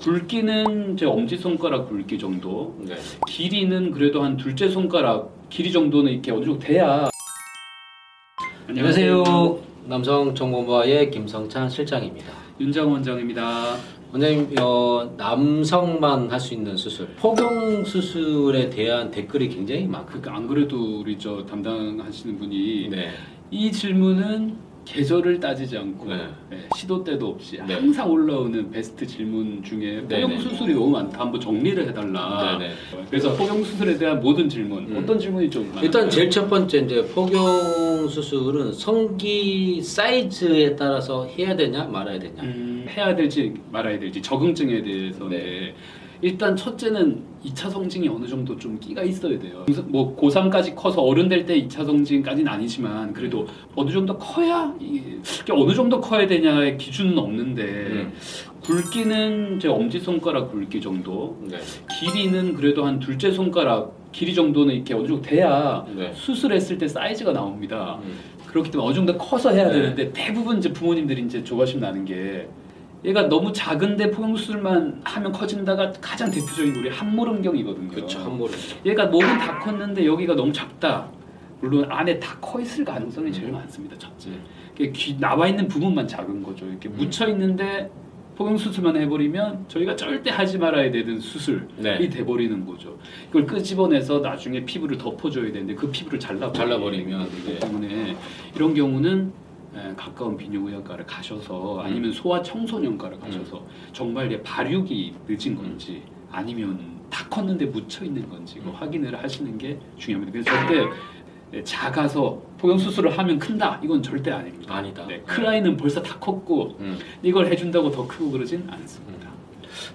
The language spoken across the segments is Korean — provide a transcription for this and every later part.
굵기는 제 엄지손가락 굵기 정도. 네. 길이는 그래도 한 둘째 손가락 길이 정도는 이렇게 어느 정도 돼야. 안녕하세요. 남성 정보부의 김성찬 실장입니다. 윤장 원장입니다. 원장님, 어, 남성만 할 수 있는 수술, 포경 수술에 대한 댓글이 굉장히 많고. 그러니까 안 그래도 우리 저 담당하시는 분이 네. 이 질문은 계절을 따지지 않고 네. 네, 시도 때도 없이 네. 항상 올라오는 베스트 질문 중에 네, 포경 네. 수술이 너무 많다. 한번 정리를 해달라. 그래서 포경 수술에 대한 모든 질문 음. 어떤 질문이 좀 많아요? 일단 제일 첫 번째 이제 포경 수술은 성기 사이즈에 따라서 해야 되냐 말아야 되냐. 음, 해야 될지 말아야 될지 적응증에 대해서인데 네. 일단 첫째는 2차 성징이 어느 정도 좀 끼가 있어야 돼요. 뭐 고3까지 커서 어른 될 때 2차 성징까지는 아니지만 그래도 어느 정도 커야 이게 어느 정도 커야 되냐의 기준은 없는데 음. 굵기는 제 엄지 손가락 굵기 정도 네. 길이는 그래도 한 둘째 손가락 길이 정도는 이렇게 어느 정도 돼야 네. 수술했을 때 사이즈가 나옵니다. 음. 그렇기 때문에 어느 정도 커서 해야 네. 되는데 대부분 이제 부모님들이 이제 조바심 나는 게 얘가 너무 작은데 포용수술만 하면 커진다가 가장 대표적인 우리 함모름경이거든요. 그렇죠. 한 모를. 얘가 목은 다 컸는데 여기가 너무 작다. 물론 안에 다 커 있을 가능성이 제일 많습니다. 첫째. 귀 나와 있는 부분만 작은 거죠. 이렇게 음. 묻혀 있는데 포경 수술만 해버리면 저희가 절대 하지 말아야 되는 수술이 네. 돼버리는 거죠. 이걸 끄집어내서 나중에 피부를 덮어줘야 되는데 그 피부를 잘라버리면, 잘라버리면, 네. 때문에 이런 경우는 에, 가까운 비뇨의학과를 가셔서 아니면 소아 청소년과를 가셔서 정말 얘 발육이 늦은 건지 아니면 다 컸는데 묻혀 있는 건지 이거 확인을 하시는 게 중요합니다. 그래서 절대 네, 작아서 포경 수술을 하면 큰다 이건 절대 아닙니다. 아니다. 네, 큰 아이는 벌써 다 컸고 음. 이걸 해준다고 더 크고 그러진 않습니다.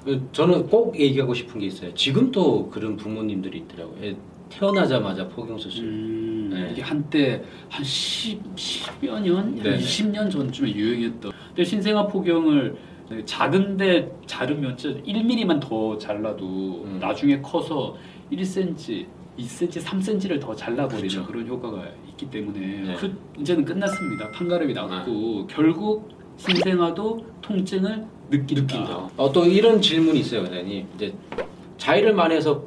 그 저는 꼭 얘기하고 싶은 게 있어요. 지금도 그런 부모님들이 있더라고요. 애 태어나자마자 포경 수술. 음, 네. 이게 한때 한 10, 10여 년. 한 20년 전쯤에 유행했던. 근데 신생아 포경을 작은데 자르면 진짜 1mm만 더 잘라도 음. 나중에 커서 1cm, 2cm, 3cm를 더 잘라버리는 그렇죠. 그런 효과가 있기 때문에 네. 그 이제는 끝났습니다. 판가름이 났고 결국 신생아도 통증을 느낀다. 느낀다. 어, 또 이런 질문이 있어요, 원장님. 이제 자위를 많이 해서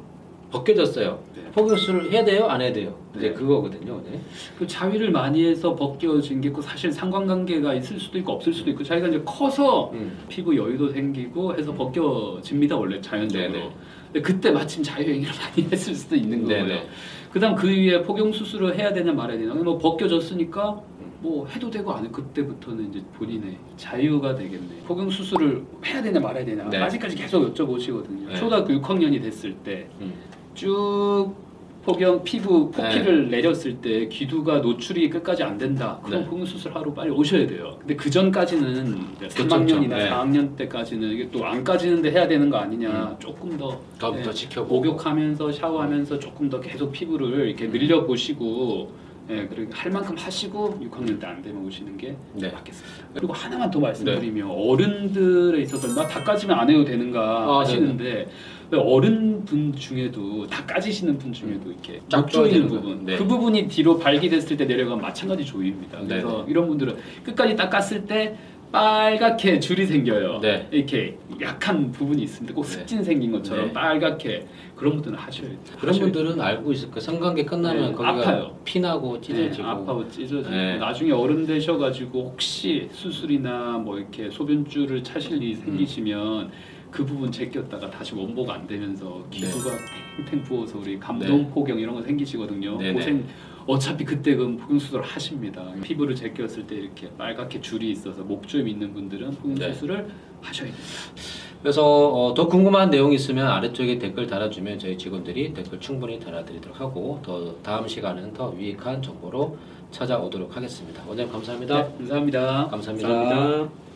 벗겨졌어요. 네. 수술을 해야 돼요, 안 해야 돼요? 이제 네. 그거거든요. 원장님. 그 자위를 많이 해서 벗겨진 게 있고 사실 상관관계가 있을 수도 있고 없을 수도 있고 자기가 이제 커서 음. 피부 여유도 생기고 해서 벗겨집니다 원래 자연적으로. 네네. 근데 그때 마침 자유행위를 많이 했을 수도 있는 거예요. 네네. 그다음 그 위에 포경 수술을 해야 되냐 말아야 되냐. 뭐 벗겨졌으니까 뭐 해도 되고 안 해. 그때부터는 이제 본인의 자유가 되겠네. 포경 수술을 해야 되냐 말아야 되냐. 네. 아직까지 계속 여쭤보시거든요. 네. 초등학교 6학년이 됐을 때 음. 쭉 포경 피부 포피를 내렸을 때 귀두가 노출이 끝까지 안 된다. 그럼 네. 수술 하러 빨리 오셔야 돼요. 근데 그 전까지는 그렇죠. 3학년이나 네. 4학년 때까지는 이게 또 안 까지는데 해야 되는 거 아니냐. 조금 더 더, 네. 더 지켜보고. 목욕하면서 샤워하면서 조금 더 계속 피부를 이렇게 늘려 보시고 예, 그리고 할 만큼 하시고 6학년 때 안 되면 오시는 게 네. 맞겠습니다. 그리고 하나만 더 말씀드리면 어른들에 있어서 나다 까지면 안 해도 되는가 아, 하시는데 왜 어른 분 중에도 다 까지시는 분 중에도 이렇게 쫙못 조이는 부분 거. 네. 그 부분이 뒤로 발기됐을 때 내려가면 마찬가지 조입니다. 그래서 이런 분들은 끝까지 딱 깠을 때 빨갛게 줄이 생겨요. 네. 이렇게 약한 부분이 있습니다. 꼭 네. 습진 생긴 것처럼 네. 빨갛게 그런 분들은 하셔야 돼요. 그런 하셔야 분들은 알고 있을 거예요. 성관계 끝나면 네, 거기가 아파요. 피나고 찢어지고. 네, 아파고 찢어지고 네. 나중에 어른 되셔가지고 혹시 수술이나 뭐 이렇게 소변줄을 차실 일이 생기시면 그 부분 제꼈다가 다시 원복 안 되면서 기부가 탱탱 부어서 우리 감동 포경 이런 거 생기시거든요. 네, 고생 어차피 그때 그 수술 하십니다. 피부를 제꼈을 때 이렇게 빨갛게 줄이 있어서 목조임 있는 분들은 포경 네. 수술을 하셔야 됩니다. 그래서 어, 더 궁금한 내용 있으면 아래쪽에 댓글 달아주면 저희 직원들이 댓글 충분히 달아드리도록 하고 더 다음 시간은 더 유익한 정보로 찾아오도록 하겠습니다. 원장님 감사합니다. 네, 감사합니다. 감사합니다. 감사합니다.